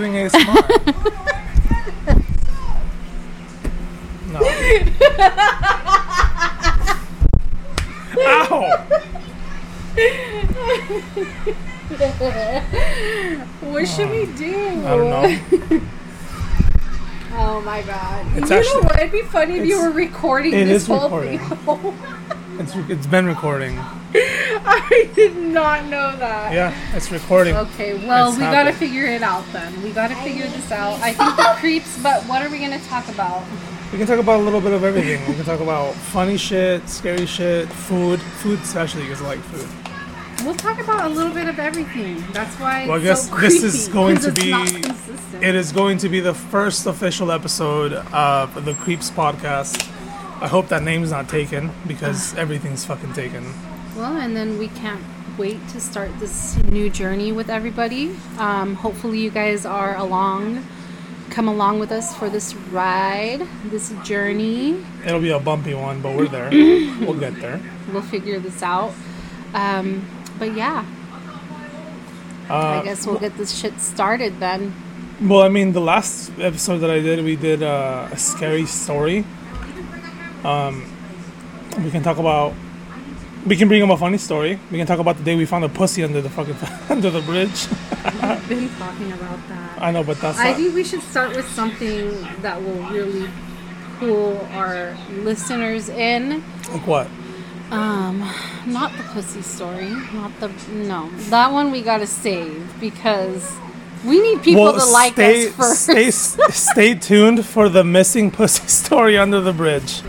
doing ASMR. no. Ow! What should we do? I don't know. Oh my god. It's you actually- know what? It'd be funny if you were recording it this is whole recording. thing. It's, it's been recording. I did not know that. Yeah, it's recording. Okay, well, It's we gotta figure it out then. We gotta figure this out. I think the creeps, but what are we gonna talk about? We can talk about a little bit of everything. We can talk about funny shit, scary shit, food. Food especially because I like food. We'll talk about a little bit of everything. That's why. Well, I guess so this is going 'cause to be- It is going to be the first official episode of the Creeps podcast. I hope that name's not taken because everything's fucking taken. Well, and then we can't wait to start this new journey with everybody. Um, hopefully, you guys are along, come along with us for this ride, this journey. It'll be a bumpy one, but we're there. we'll get there. We'll figure this out. Um, but yeah, Uh, I guess we'll get this shit started then. Well, I mean, the last episode that I did, we did uh, a scary story. Um, we can talk about. We can bring up a funny story. We can talk about the day we found a pussy under the fucking under the bridge. I've been talking about that. I know, but that's I not, think we should start with something that will really pull our listeners in. like what? Um, not the pussy story. Not the no. That one we gotta save because we need people to like stay, us first. Stay, stay tuned for the missing pussy story under the bridge.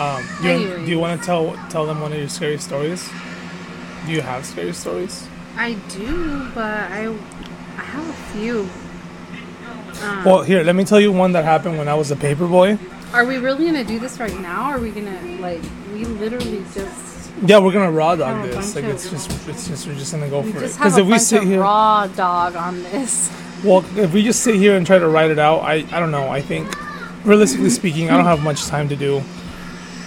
Um, do you, do you want to tell tell them one of your scary stories? Do you have scary stories? I do, but I I have a few. Um, Well, here, let me tell you one that happened when I was a paper boy. are we really gonna do this right now? Or are we gonna like we literally just Yeah, we're gonna raw dog this. Like it's just, it's just, we're just gonna go we for just it. Because if we sit here, raw dog on this? well, if we just sit here and try to write it out, I, I don't know. I think, realistically speaking, I don't have much time to do,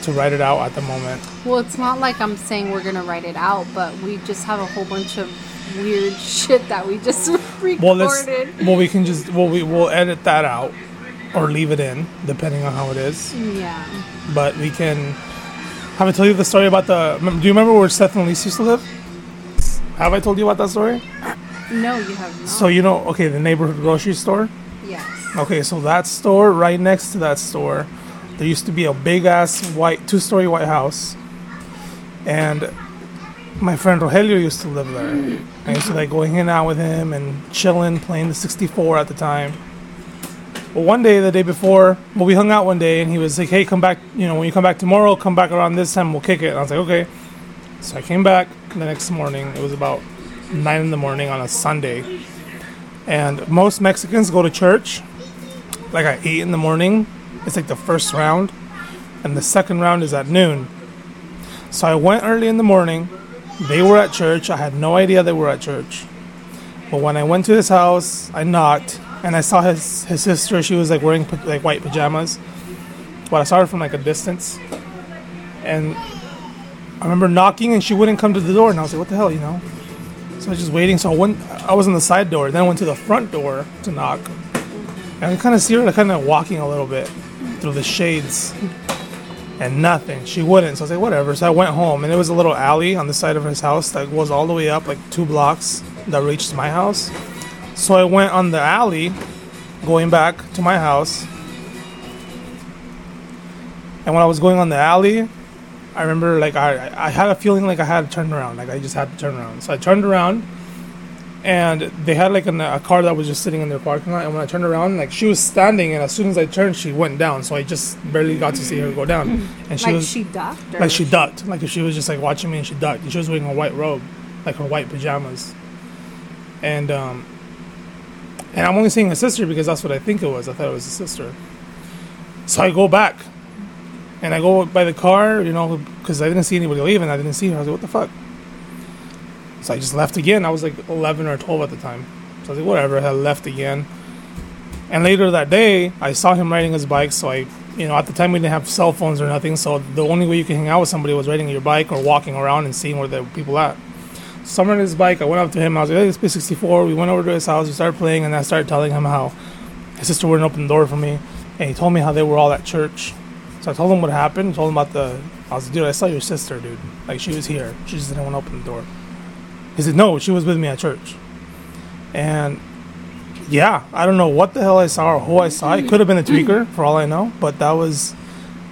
to write it out at the moment. Well, it's not like I'm saying we're gonna write it out, but we just have a whole bunch of weird shit that we just recorded. Well, let's, well, we can just, well, we will edit that out, or leave it in, depending on how it is. yeah. But we can. Have I told you the story about the? Do you remember where Seth and Elise used to live? Have I told you about that story? No, you have not. So you know, okay, the neighborhood grocery store. yes. Okay, so that store, right next to that store, there used to be a big ass white, two story white house. And my friend Rogelio used to live there. I used to like going in out with him and chilling, playing the 64 at the time. Well, one day, the day before, well, we hung out one day and he was like, hey, come back, you know, when you come back tomorrow, come back around this time, we'll kick it. And I was like, okay. So I came back the next morning. It was about 9 in the morning on a Sunday. And most Mexicans go to church like at 8 in the morning. It's like the first round. And the second round is at noon. So I went early in the morning. They were at church. I had no idea they were at church. But when I went to his house, I knocked and I saw his, his sister. She was like wearing like white pajamas. But I saw her from like a distance. And I remember knocking and she wouldn't come to the door. And I was like, what the hell, you know? So I was just waiting. So I went, I was on the side door. Then I went to the front door to knock. And I kind of see her kind of walking a little bit through the shades. And nothing. She wouldn't. So I was like, whatever. So I went home. And it was a little alley on the side of his house that was all the way up, like two blocks, that reached my house. So I went on the alley, going back to my house. And when I was going on the alley, I remember like I I had a feeling like I had to turn around, like I just had to turn around. So I turned around, and they had like an, a car that was just sitting in their parking lot. And when I turned around, like she was standing, and as soon as I turned, she went down. So I just barely got to see her go down, and she like was she ducked. Or like she ducked, like if she was just like watching me and she ducked. And she was wearing a white robe, like her white pajamas, and um, and I'm only seeing a sister because that's what I think it was. I thought it was a sister. So I go back, and I go by the car, you know, because I didn't see anybody leaving. I didn't see her. I was like, what the fuck? So I just left again. I was like 11 or 12 at the time. So I was like, whatever. I left again. And later that day, I saw him riding his bike. So I, you know, at the time we didn't have cell phones or nothing. So the only way you can hang out with somebody was riding your bike or walking around and seeing where the people at. Somewhere on his bike, I went up to him. I was like, "Hey, it's P64." We went over to his house. We started playing, and I started telling him how his sister wouldn't open the door for me, and he told me how they were all at church. So I told him what happened. I Told him about the. I was like, "Dude, I saw your sister, dude. Like she was here. She just didn't want to open the door." He said, "No, she was with me at church." And yeah, I don't know what the hell I saw or who I saw. It could have been a tweaker for all I know, but that was.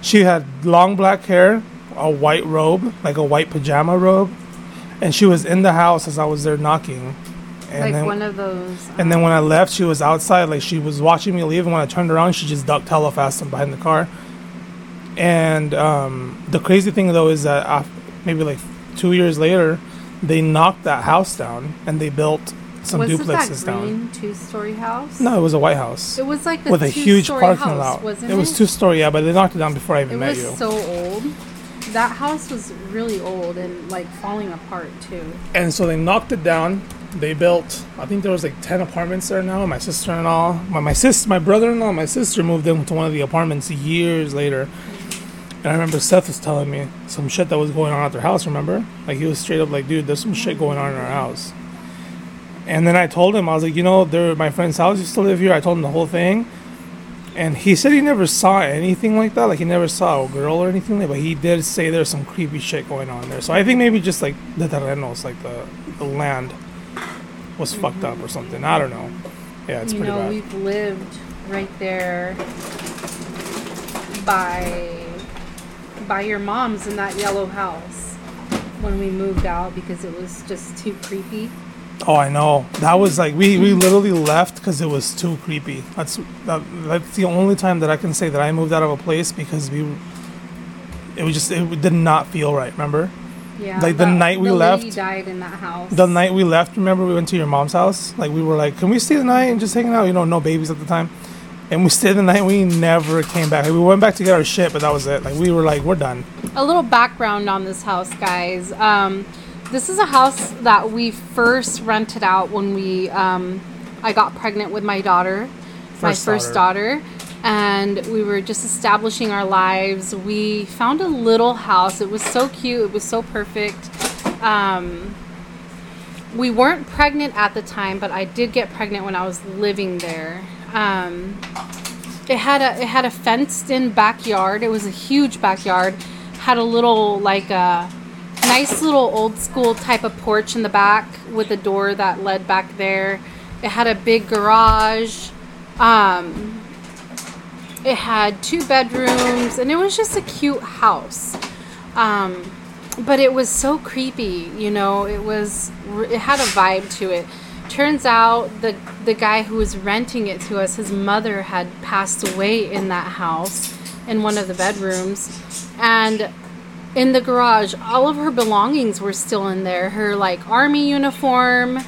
She had long black hair, a white robe, like a white pajama robe, and she was in the house as I was there knocking. And like then, one of those. and then when I left, she was outside, like she was watching me leave. And when I turned around, she just ducked hella fast and behind the car. And um, the crazy thing though is that maybe like two years later, they knocked that house down and they built some duplexes down. was it duplexes that down. green two-story house? No, it was a White House It was like the with a huge two-story parking house, lot. wasn't it it? was two story, yeah, but they knocked it down before I even met you. It was so old. That house was really old and like falling apart too. and so they knocked it down. They built, I think there was like ten apartments there now. My sister-in-law, my my sis, my brother-in-law, my sister moved into one of the apartments years later. And I remember Seth was telling me some shit that was going on at their house. Remember, like he was straight up like, "Dude, there's some shit going on in our house." And then I told him, I was like, "You know, they're my friend's house used to live here." I told him the whole thing, and he said he never saw anything like that. Like he never saw a girl or anything like. But he did say there's some creepy shit going on there. So I think maybe just like the terrenos, like the the land, was fucked up or something. I don't know. Yeah, it's you pretty know, bad. we've lived right there by by your mom's in that yellow house when we moved out because it was just too creepy. Oh, I know. That was like we, we literally left because it was too creepy. That's that, that's the only time that I can say that I moved out of a place because we. It was just it did not feel right. Remember Yeah. Like, the night we the left- died in that house. the night we left. Remember we went to your mom's house. Like we were like, can we stay the night and just hanging out? You know, no babies at the time. And we stayed the night. We never came back. Like, we went back to get our shit, but that was it. Like we were like, we're done. a little background on this house, guys. Um, this is a house that we first rented out when we um, I got pregnant with my daughter, my First first daughter. and we were just establishing our lives. We found a little house. It was so cute. It was so perfect. Um, we weren't pregnant at the time, but I did get pregnant when I was living there. Um, it had a it had a fenced in backyard. It was a huge backyard. Had a little like a nice little old school type of porch in the back with a door that led back there. It had a big garage. Um, it had two bedrooms and it was just a cute house. Um, but it was so creepy, you know. It was it had a vibe to it. Turns out the the guy who was renting it to us, his mother had passed away in that house in one of the bedrooms and in the garage all of her belongings were still in there. Her like army uniform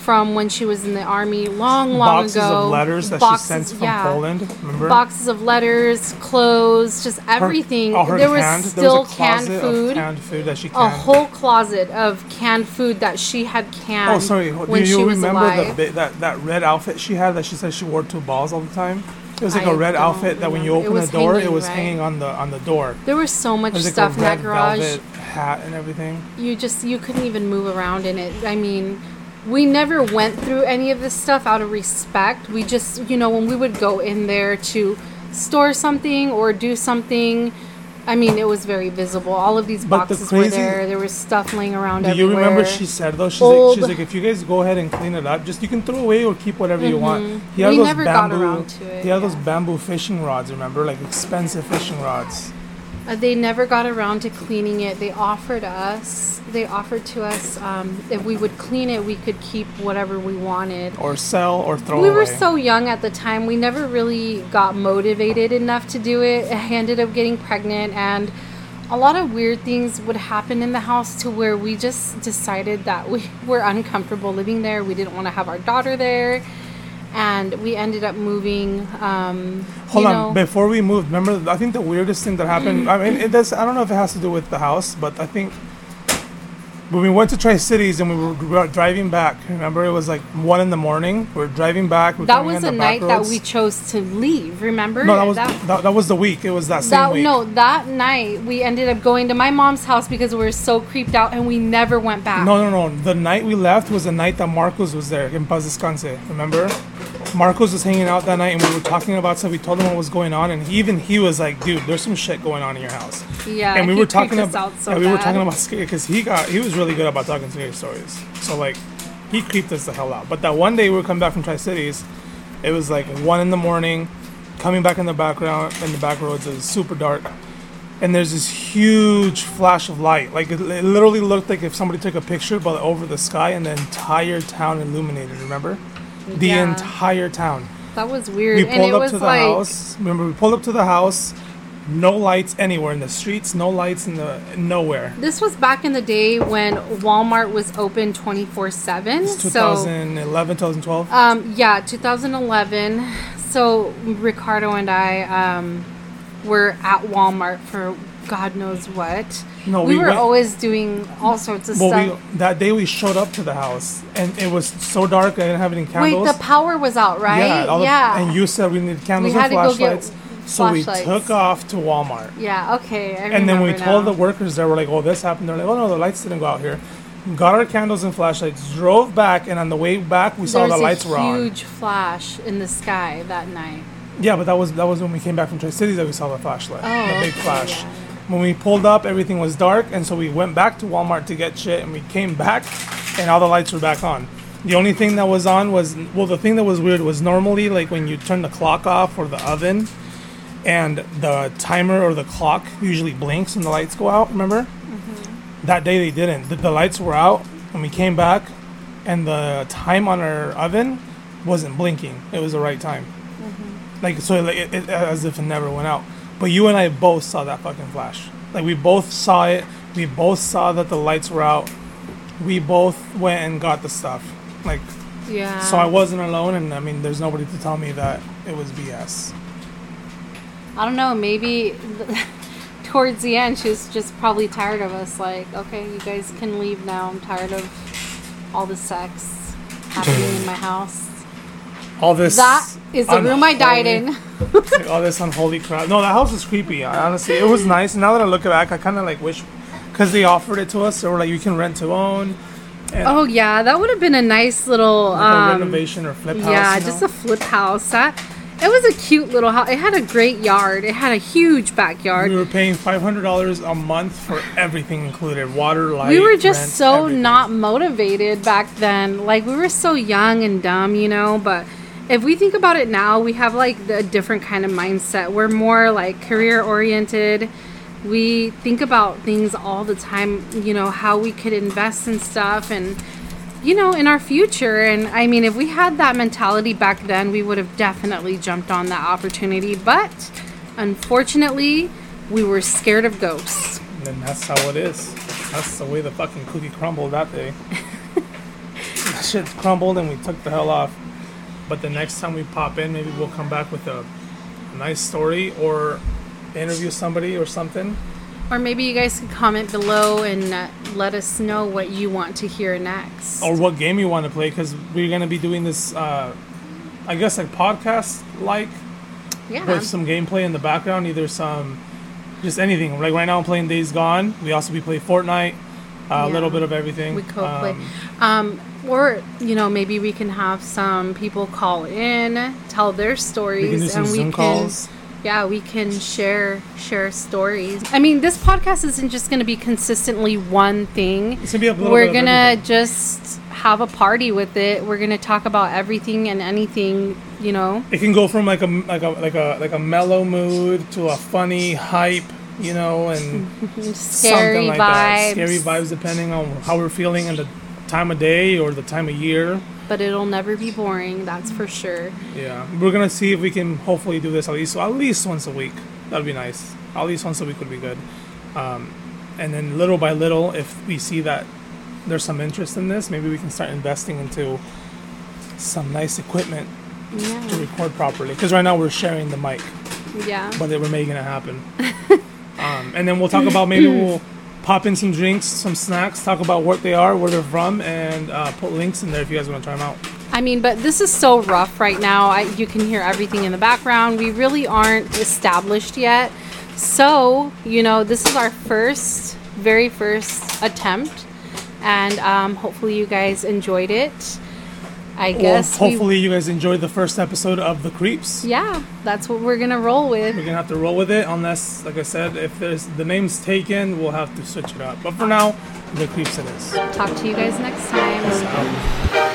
from when she was in the army long long Boxes ago. Boxes of letters that Boxes- she sent from yeah Poland. Remember? boxes of letters, clothes, just everything. oh, her there was canned, still there was canned food. Canned food that she a whole closet of canned food that she had canned Oh, sorry. Do when you she was remember alive. the that that red outfit she had that she said she wore to balls all the time? It was like I a red outfit that when you remember. Open the door, it was right? hanging on the on the door. there was so much was like stuff in that garage. velvet hat and everything. You just you couldn't even move around in it. I mean, we never went through any of this stuff out of respect. We just, you know, when we would go in there to store something or do something, I mean, it was very visible. All of these But the boxes were there. There was stuff laying around Do you remember she said though? She's Old- like, she's like, if you guys go ahead and clean it up, just you can throw away or keep whatever you want. He Mm-hmm. We had those never got around to it, he had those bamboo fishing rods. Remember, like expensive fishing rods. Uh, they never got around to cleaning it. They offered us, they offered to us, um, if we would clean it, we could keep whatever we wanted. Or sell or throw away. we away. were so young at the time. We never really got motivated enough to do it. I ended up getting pregnant, and a lot of weird things would happen in the house to where we just decided that we were uncomfortable living there. We didn't want to have our daughter there, and we ended up moving. Um, Hold on, know, before we moved, remember? I think the weirdest thing that happened. I mean, it does. I don't know if it has to do with the house, but I think when we went to Tri Cities and we were, we were driving back, remember it was like one in the morning. We are driving back. We That was the back night that we chose to leave. Remember? No, that was that, that, that, was the week. It was that same that- week. no. That night we ended up going to my mom's house because we were so creeped out, and we never went back. No, no, no. The night we left was the night that Marcos was there in Paz Descanse. Remember? Marcos was hanging out that night and we were talking about stuff. We told him what was going on, and he, even he was like, "Dude, there's some shit going on in your house." Yeah, and we were talking about out so yeah, we were talking about because he got he was really good about talking to scary stories. So like, he creeped us the hell out. But that one day we were coming back from Tri Cities, it was like one in the morning, coming back in the background in the back roads. It was super dark. And there's this huge flash of light. Like it, it literally looked like if somebody took a picture, but over the sky, and the entire town illuminated. Remember, the Yeah. entire town. That was weird. We pulled up to the like, house. Remember, we pulled up to the house. No lights anywhere in the streets. No lights in the nowhere. This was back in the day when Walmart was open 24 7. It's So, 2011, 2012. um, yeah, 2011. So, Ricardo and I um, were at Walmart for God knows what. No, we, we were went- always doing all sorts of well, stuff. we, that day we showed up to the house, and it was so dark. I didn't have any candles. Wait, the power was out, right? Yeah, all the- yeah. and you said we needed candles We and had to go get flashlights. So we took off to Walmart. yeah, okay. I And then we remember told the workers there, we're like, oh, this happened. They're like, oh, no, the lights didn't go out here. Got our candles and flashlights, drove back, and on the way back, we saw the lights were on. huge flash in the sky that night. Yeah, but that was that was when we came back from Tri Cities that we saw the flashlight, Oh, the big okay, flash. yeah. When we pulled up, everything was dark, and so we went back to Walmart to get shit, and we came back, and all the lights were back on. The only thing that was on was well, the thing that was weird was normally like when you turn the clock off or the oven, and the timer or the clock usually blinks and the lights go out. Remember? Mm-hmm. That day they didn't. The, the lights were out, and we came back, and the time on our oven wasn't blinking. It was the right time. Like so, like it, it, as if it never went out. But you and I both saw that fucking flash. Like we both saw it. We both saw that the lights were out. We both went and got the stuff. Like Yeah. so, I wasn't alone, and I mean, there's nobody to tell me that it was BS. I don't know. Maybe towards the end, she was just probably tired of us. Like, okay, you guys can leave now. I'm tired of all the sex happening in my house. All this. That is the room I died in. like, all this unholy crap. No, that house is creepy. Honestly, it was nice. Now that I look back, I kind of like wish, because they offered it to us. They were like, you can rent to own. And Oh yeah, that would have been a nice little like a um, renovation or flip house. yeah, you just know? a flip house. That it was a cute little house. It had a great yard. It had a huge backyard. We were paying five hundred dollars a month for everything included: water, light. we were just rent, so everything. not motivated back then. Like we were so young and dumb, you know. But if we think about it now, we have like a different kind of mindset. We're more like career oriented. We think about things all the time, you know, how we could invest in stuff and you know, in our future. And I mean, if we had that mentality back then, we would have definitely jumped on that opportunity. But unfortunately, we were scared of ghosts. And that's how it is. That's the way the fucking cookie crumbled that day. that shit crumbled and we took the hell off. But the next time we pop in, maybe we'll come back with a, a nice story or interview somebody or something. Or maybe you guys could comment below and uh, let us know what you want to hear next. Or what game you want to play because we're going to be doing this, uh, I guess, like podcast like yeah. with some gameplay in the background, either some, just anything. Like right now, I'm playing Days Gone. We also be playing Fortnite, a Yeah. little bit of everything. we could play. Um, Um, or, you know, maybe we can have some people call in, tell their stories, we can do some and we Zoom can. calls. Yeah, we can share share stories. I mean, this podcast isn't just going to be consistently one thing. It's gonna be a little We're gonna just have a party with it. We're gonna talk about everything and anything. You know. It can go from like a like a like a like a mellow mood to a funny hype, you know, and Scary something like vibes. that. Scary vibes, depending on how we're feeling and the time of day or the time of year. But it'll never be boring. That's for sure. Yeah, we're gonna see if we can hopefully do this at least at least once a week. That'd be nice. At least once a week would be good. Um, and then little by little, if we see that there's some interest in this, maybe we can start investing into some nice equipment to record properly. Because right now we're sharing the mic. Yeah. but were making it happen. um, and then we'll talk about maybe we'll pop in some drinks, some snacks, talk about what they are, where they're from, and uh, put links in there if you guys want to try them out. I mean, but this is so rough right now. I, you can hear everything in the background. We really aren't established yet. So, you know, this is our first, very first attempt. And um, hopefully you guys enjoyed it. I guess. Well, we- hopefully you guys enjoyed the first episode of The Creeps. yeah, that's what we're to roll with. We're gonna have to roll with it unless, like I said, if there's the name's taken, we'll have to switch it up. But for now, The Creeps it is. Talk to you guys next time.